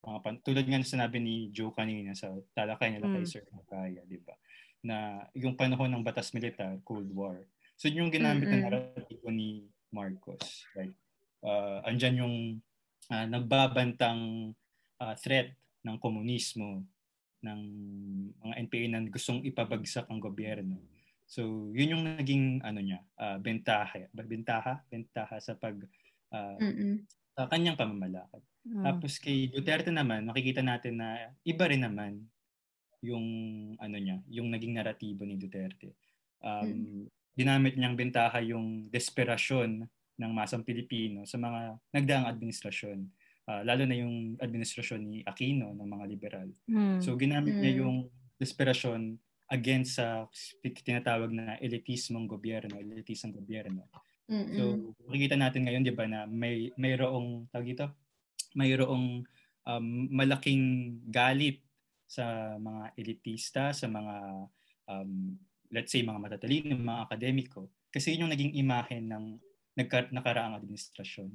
mga pan- tulad nga ng sinabi ni Joe kanina sa talakay nila kay Mm. Sir Makaya, di ba? Na yung panahon ng batas militar, Cold War. So yun yung ginamit Mm-mm. na naratibo ni Marcos. Right? Uh, andyan yung ah, nagbabantang ah, threat ng komunismo ng mga NPA na gustong ipabagsak ang gobyerno. So, yun yung naging ano niya, ah, bentaha, bentaha, bentaha sa pag ah, Mm-mm. sa kanyang pamamalakad. Mm. Tapos kay Duterte naman, makikita natin na iba rin naman yung ano niya, yung naging naratibo ni Duterte. Um, Ginamit niyang bentaha yung desperasyon ng masang Pilipino sa mga nagdaang administrasyon. Ah, lalo na yung administrasyon ni Aquino ng mga liberal. Mm. So ginamit niya Mm. yung desperasyon against sa tinatawag na elitismong gobyerno, elitismong gobyerno. Mm-mm. So, makikita natin ngayon, di ba, na may mayroong, tawag dito, mayroong um, malaking galit sa mga elitista, sa mga, um, let's say, mga matatalino, mga akademiko. Kasi yun yung naging imahe ng nagka, nakaraang administrasyon.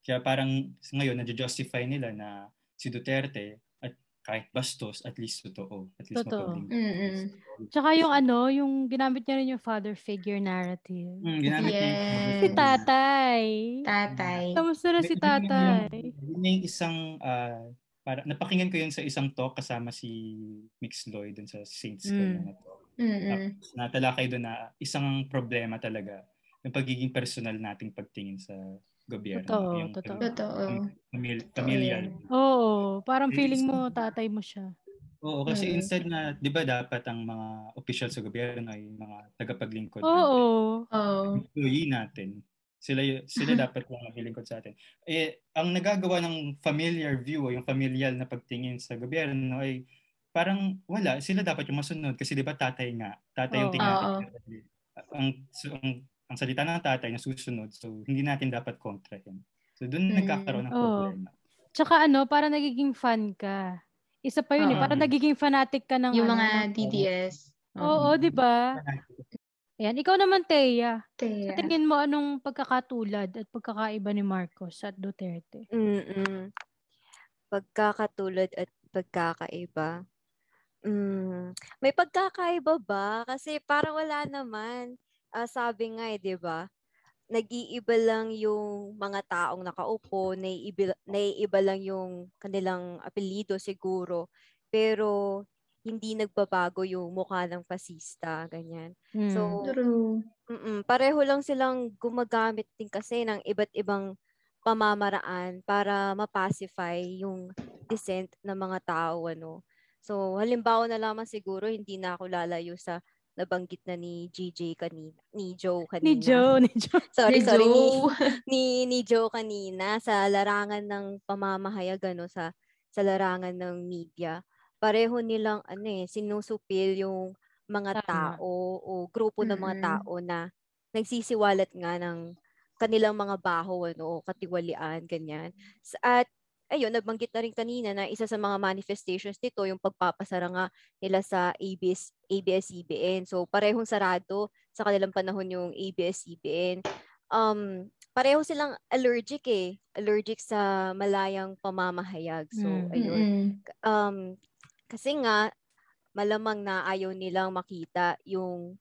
Kaya parang ngayon, nadyo-justify nila na si Duterte kahit bastos, at least totoo. At least Totoo. Mm-mm. Tsaka yung ano, yung ginamit niya rin yung father figure narrative. Hmm, ginamit niya yung- Yes. Si tatay. Tatay. Kamusta na si tatay? Yun yung isang, ah, para, napakinggan ko yun sa isang talk kasama si Mix Lloyd dun sa Saints Mm. na talk. Mm-mm. Tapos natalakay doon na isang problema talaga yung pagiging personal nating pagtingin sa gobyerno. Totoo, yung totoo. Totoo. Totoo familial. yan. Oo, parang feeling mo tatay mo siya. Oo, kasi Mm. instead na, di ba dapat ang mga official sa gobyerno ay mga tagapaglingkod Oo. natin. Oh. employee natin. Sila y- sila dapat yung maglilingkod sa atin. Eh ang nagagawa ng familiar view o yung familial na pagtingin sa gobyerno ay parang wala, sila dapat yung masunod kasi 'di ba tatay nga, tatay yung Oo. tingnan Oo. natin. Ang, so, ang ang salita ng tatay na susunod. So hindi natin dapat kontrahin. So doon Mm. nagkakaroon ng problema. Tsaka ano, para nagiging fan ka. Isa pa yun eh, Oo. parang nagiging fanatic ka ng Yung ano, mga ng- DDS. Oo, di ba? Ayan, ikaw naman, Teya. Sa Kaya, tingin mo, anong pagkakatulad at pagkakaiba ni Marcos at Duterte? Mm-mm. Pagkakatulad at pagkakaiba. Mm, may pagkakaiba ba? Kasi parang wala naman. Ah, sabi nga eh, 'di ba? Nag-iiba lang yung mga taong nakaupo, naiiba, naiiba lang yung kanilang apelyido siguro, pero hindi nagbabago yung mukha ng fasista, ganyan. Mm. So, True. mm pareho lang silang gumagamit din kasi ng iba't ibang pamamaraan para mapacify yung dissent ng mga tao ano. So halimbawa na lamang siguro hindi na ako lalayo sa nabanggit na ni GJ kanina, ni Joe kanina. Ni Joe, ni Joe. Sorry, Ni sorry ni, Joe. ni ni Joe kanina sa larangan ng pamamahayag ano sa sa larangan ng media. Pareho nilang ano eh sinusupil yung mga Tama. tao o grupo ng mga tao na nagsisiwalat nga ng kanilang mga baho ano, o katiwalian ganyan. At ayun, nabanggit na rin kanina na isa sa mga manifestations nito yung pagpapasara nga nila sa ABS ABS-CBN. So parehong sarado sa kanilang panahon yung ABS-CBN. Um pareho silang allergic eh, allergic sa malayang pamamahayag. So Mm. ayun um, kasi nga, malamang na ayaw nilang makita yung,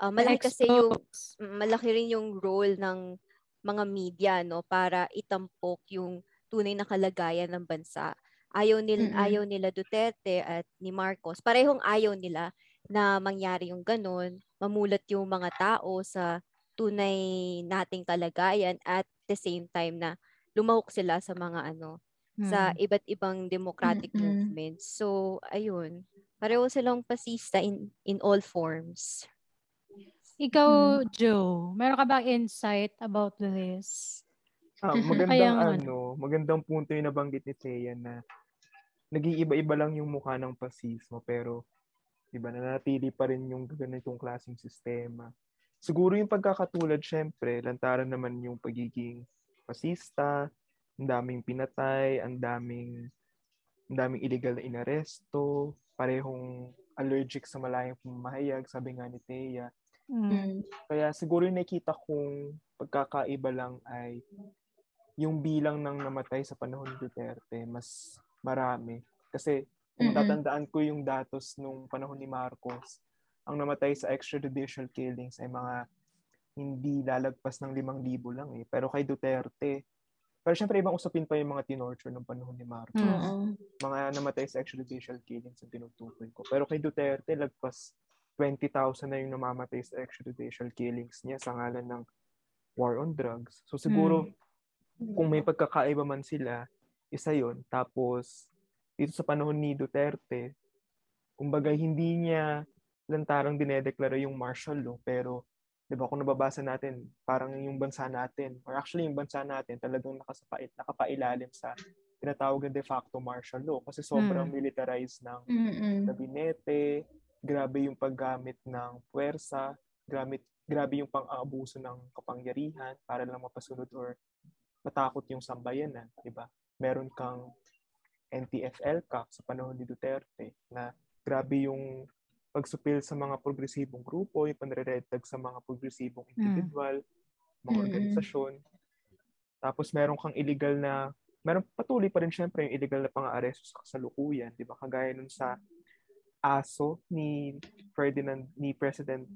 ah, malaki kasi yung, mm, malaki rin yung role ng mga media, no, para itampok yung tunay na kalagayan ng bansa. Ayaw nila, Mm-mm. ayaw nila Duterte at ni Marcos. Parehong ayaw nila na mangyari yung ganun, mamulat yung mga tao sa tunay nating kalagayan at the same time na lumahok sila sa mga ano, sa Mm. iba't ibang democratic Mm-mm. movements. So, ayun. Pareho silang pasista in in all forms. Ikaw, Joe, meron ka bang insight about this? Ah, magandang nga, ano, magandang punto yung nabanggit ni Thea na nag-iiba-iba lang yung mukha ng pasismo pero 'di ba nanatili pa rin yung ganitong klaseng sistema. Siguro yung pagkakatulad syempre, lantaran naman yung pagiging pasista, ang daming pinatay, ang daming ang daming illegal na inaresto, parehong allergic sa malayang pamahayag, sabi nga ni Thea. Mm. Mm. Kaya siguro yung nakita kong pagkakaiba lang ay yung bilang ng namatay sa panahon ni Duterte mas marami. Kasi kung Mm-mm. tatandaan ko yung datos nung panahon ni Marcos, ang namatay sa extrajudicial killings ay mga hindi lalagpas ng 5,000 lang eh. Pero kay Duterte, pero syempre ibang usapin pa yung mga tinorture ng panahon ni Marcos. Mm. Oo. Mga namatay sa extrajudicial killings ang tinutukoy ko. Pero kay Duterte, lagpas 20,000 na yung namamatay sa extrajudicial killings niya sa ngalan ng war on drugs. So siguro, kung may pagkakaiba man sila, isa yon Tapos, dito sa panahon ni Duterte, kumbaga hindi niya lantarang dinedeklara yung martial law, pero 'di ba kung nababasa natin, parang yung bansa natin, or actually yung bansa natin talagang nakasapait, nakapailalim sa tinatawag na de facto martial law kasi sobrang Mm. militarized ng Mm-mm. gabinete, grabe yung paggamit ng puwersa, grabe, grabe yung pang-aabuso ng kapangyarihan para lang mapasunod or matakot yung sambayanan, di ba? Meron kang NTFL ka sa panahon ni Duterte na grabe yung pagsupil sa mga progresibong grupo, yung panreretag sa mga progresibong individual, mga Mm-mm. organisasyon. Tapos meron kang illegal na, meron patuloy pa rin syempre yung illegal na pang-aaresto sa kasalukuyan, di ba? Kagaya nun sa aso ni Ferdinand, ni President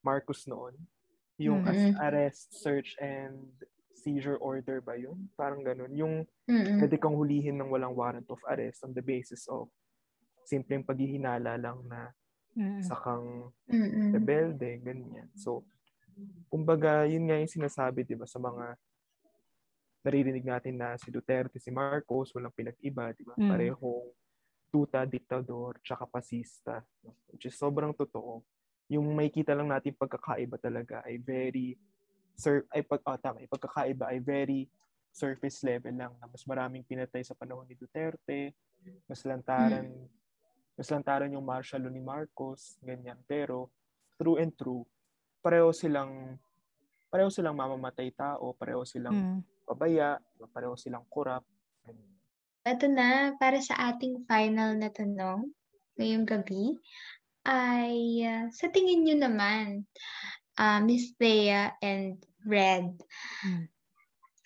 Marcos noon. Yung Mm-mm. arrest, search, and seizure order ba yun? Parang ganun. Yung Mm-mm. pwede kang hulihin ng walang warrant of arrest on the basis of simpleng paghihinala lang na sakang Mm-mm. rebelde, ganyan. So, kumbaga, yun nga yung sinasabi, di ba, sa mga naririnig natin na si Duterte, si Marcos, walang pinag-iba, di ba? Mm. Parehong tuta, diktador, tsaka pasista. Which is sobrang totoo. Yung makikita lang natin pagkakaiba talaga ay very, sur ay pag, oh, tama, yung pagkakaiba ay very surface level lang na mas maraming pinatay sa panahon ni Duterte, mas lantaran, mas lantaran yung martial law ni Marcos, ganyan. Pero, true and true, pareho silang pareho silang mamamatay tao, pareho silang Mm. pabaya, pareho silang corrupt. Ito na, para sa ating final na tanong ngayong gabi, ay ah, sa tingin nyo naman, ah, Miss Thea and Red, Mm.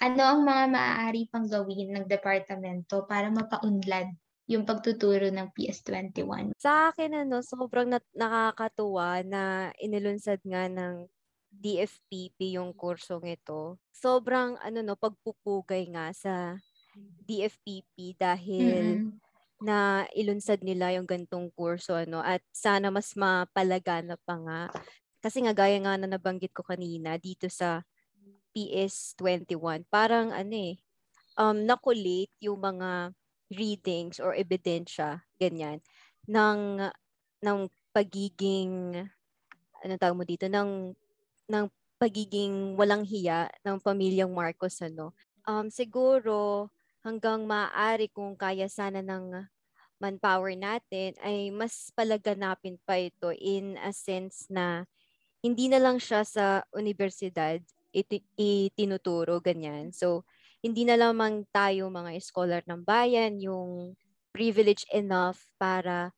ano ang mga maaari pang gawin ng departamento para mapaunlad yung pagtuturo ng PS21? Sa akin ano, sobrang nat- nakakatuwa na inilunsad nga ng DFPP yung kursong ito. Sobrang ano no, pagpupugay nga sa DFPP dahil Mm-mm. na ilunsad nila yung gantong kurso ano at sana mas mapalaganap pa nga kasi nga gaya nga na nabanggit ko kanina dito sa PS21 parang ano eh um nakulate yung mga readings or ebidensya ganyan ng ng pagiging ano tawag mo dito ng ng pagiging walang hiya ng pamilyang Marcos ano. Um siguro hanggang maaari kung kaya sana ng manpower natin ay mas palaganapin pa ito in a sense na hindi na lang siya sa universidad iti- itinuturo ganyan. So hindi na lamang tayo mga scholar ng bayan yung privileged enough para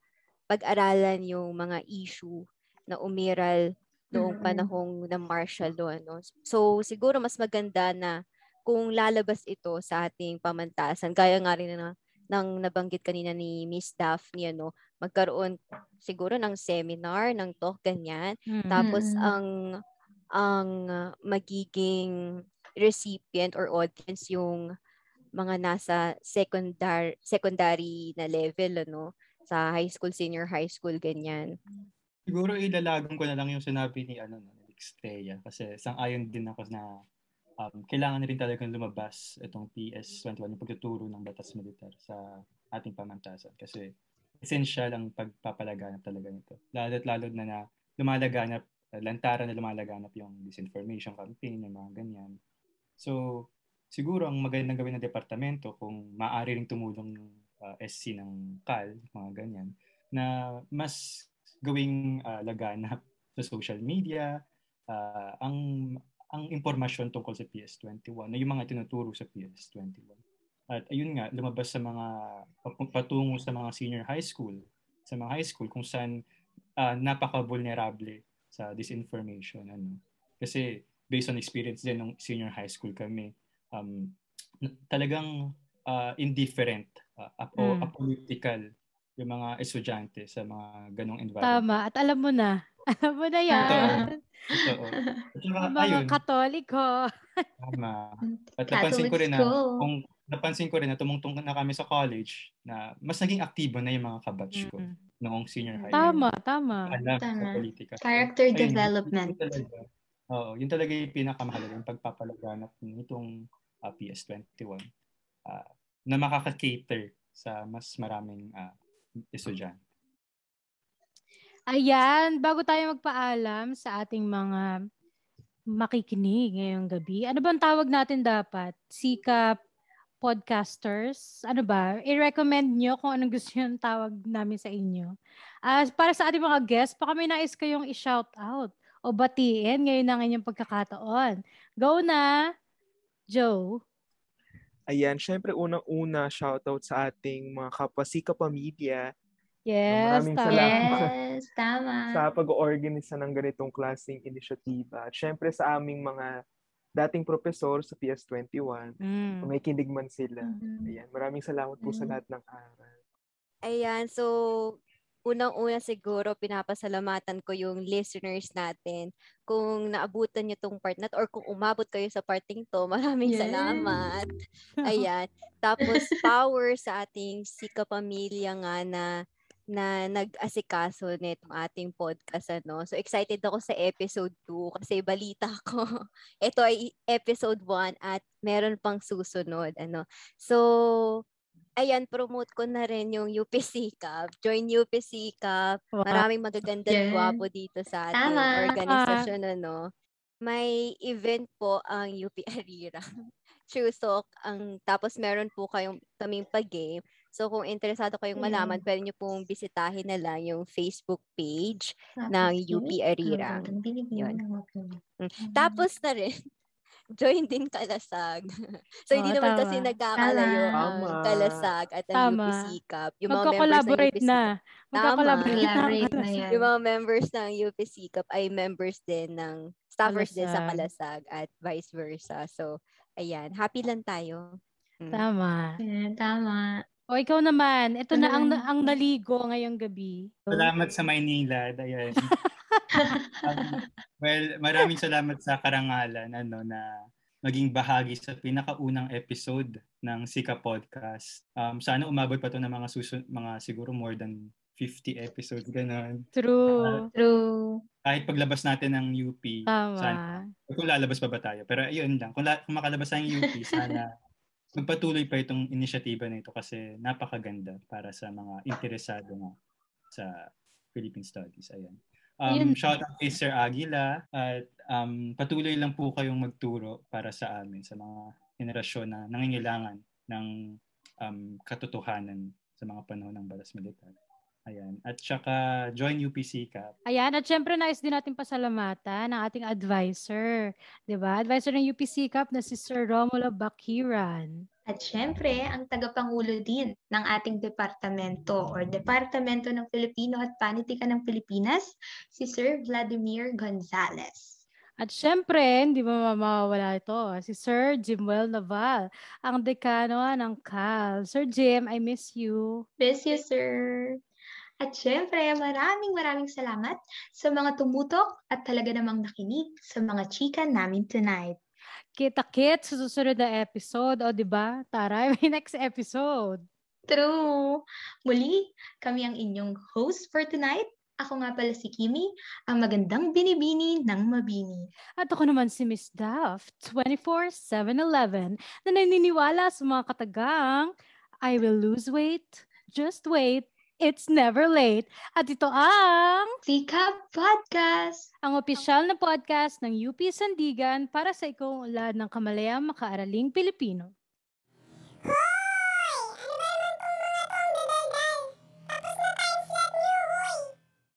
pag-aralan yung mga issue na umiral noong panahong ng martial law. No? So siguro mas maganda na kung lalabas ito sa ating pamantasan, gaya nga rin na ng nabanggit kanina ni Miss Daphne, ano, magkaroon siguro ng seminar, ng talk, ganyan. Mm. Tapos Mm. ang ang magiging recipient or audience yung mga nasa secondary secondary na level ano sa high school, senior high school ganyan. Siguro ilalagan ko na lang yung sinabi ni ano no, ni Xteya kasi sang-ayon din ako na um, kailangan rin talagang lumabas itong PS21 yung pagtuturo ng batas militar sa ating pamantasan kasi essential ang pagpapalaganap talaga nito. Lalo't lalo na na lumalaganap, uh, lantaran na lumalaganap yung disinformation campaign, yung mga ganyan. So, siguro ang magandang gawin ng departamento kung maaari ring tumulong yung uh, SC ng CAL, mga ganyan, na mas gawing uh, laganap sa social media, uh, ang ang impormasyon tungkol sa PS21 na yung mga tinuturo sa PS21. At ayun nga, lumabas sa mga patungo sa mga senior high school, sa mga high school kung saan uh, napaka-vulnerable sa disinformation. Ano. Kasi based on experience din ng senior high school kami, um, talagang uh, indifferent, uh, apo, Mm. apolitical yung mga estudyante sa mga ganong environment. Tama. At alam mo na. Alam mo na yan. Totoo. At saka, mga ayun, katoliko. tama. At napansin ko rin na, kung napansin ko rin na tumungtong na kami sa college na mas naging aktibo na yung mga kabatch ko Mm. noong senior high. Tama, tama. Alam sa Tama. politika. So, Character ayun, development. Yun talaga, oo, yun talaga yung pinakamahalaga, yung pagpapalaganap nitong uh, PS21 uh, na makaka-cater sa mas maraming uh, estudyante. Ayan, bago tayo magpaalam sa ating mga makikinig ngayong gabi, ano bang tawag natin dapat? Sikap podcasters? Ano ba? I-recommend nyo kung anong gusto yung tawag namin sa inyo. As para sa ating mga guests, baka may nais kayong i-shout out o batiin ngayon ng inyong pagkakataon. Go na, Joe. Ayan, syempre unang-una shoutout sa ating mga kapwa Sika Pamilya Yes, Maraming tama. salamat. Yes, tama. sa pag-organisa ng ganitong klaseng inisyatiba. At syempre sa aming mga dating profesor sa PS21, Mm. kung may kinig man sila. Mhm. Ayan, maraming salamat po sa Mm. lahat ng aral. Ayan, so unang-una siguro pinapasalamatan ko yung listeners natin kung naabutan nyo tong part na to, or kung umabot kayo sa parting to, maraming Yes. salamat. Ayan. Tapos power sa ating Sika Pamilya nga na na nag-asikaso nitong ating podcast ano. So excited ako sa episode 2 kasi balita ko ito ay episode 1 at meron pang susunod ano. So ayan, promote ko na rin yung UPC Cup. Join UPC Cup. Wow. Maraming magaganda at Yes. gwapo dito sa ating Tama. organisasyon. Ano. May event po ang UP Arira. Chusok. Ang, tapos meron po kayong kaming pag-game. So kung interesado kayong malaman, Mm. pwede nyo pong bisitahin na lang yung Facebook page. Tapos ng yun, UP Arira. Yun. ng mga- Mm. Tapos na rin, join din Kalasag. so hindi Oo, naman tama. kasi nagkakalayo ang Tama. Kalasag at ang Tama. UP Sikap. Yung mga ng UP na. Sikap. Magko-collaborate na. Collaborate na yan. Yung mga members ng UP Sikap ay members din ng staffers din sa Kalasag. Kalasag at vice versa. So, ayan. Happy lang tayo. Mm. Tama. Ayan, tama. O ikaw naman, ito na ang ang naligo ngayong gabi. Salamat sa Maynila. Ayan. Um, well, maraming salamat sa karangalan ano na maging bahagi sa pinakaunang episode ng Sika Podcast. Um, sana umabot pa to ng mga susun mga siguro more than 50 episodes ganun. True. True. Kahit paglabas natin ng UP, Tama. sana kung lalabas pa ba tayo. Pero ayun lang, kung, la- kung makalabas tayong UP, sana magpatuloy pa itong inisyatiba na ito kasi napakaganda para sa mga interesado nga sa Philippine Studies. Ayan. Um, shout out kay Sir Aguila at um, patuloy lang po kayong magturo para sa amin sa mga henerasyon na nangingailangan ng um, katotohanan sa mga panahon ng balas militar. Ayan. At saka join UPC Cap. Ayan, at syempre nais din natin pasalamatan ng ating advisor, 'di ba? Advisor ng UPC Cup na si Sir Romulo Bakiran. At syempre, ang tagapangulo din ng ating departamento or Departamento ng Filipino at Panitikan ng Pilipinas, si Sir Vladimir Gonzales. At syempre, hindi mo mawawala ito, si Sir Jimwell Naval, ang dekano ng CAL. Sir Jim, I miss you. Miss you, sir. At syempre, maraming maraming salamat sa mga tumutok at talaga namang nakinig sa mga chika namin tonight. Kita-kit sa susunod na episode, o di ba? Tara, may next episode. True! Muli, kami ang inyong host for tonight. Ako nga pala si Kimi, ang magandang binibini ng mabini. At ako naman si Miss Duff, 24-7-11, na naniniwala sa mga katagang, I will lose weight, just wait, it's never late. At ito ang Sika Podcast! ang opisyal na podcast ng UP Sandigan para sa ikaw ng kamalayang makaaraling Pilipino.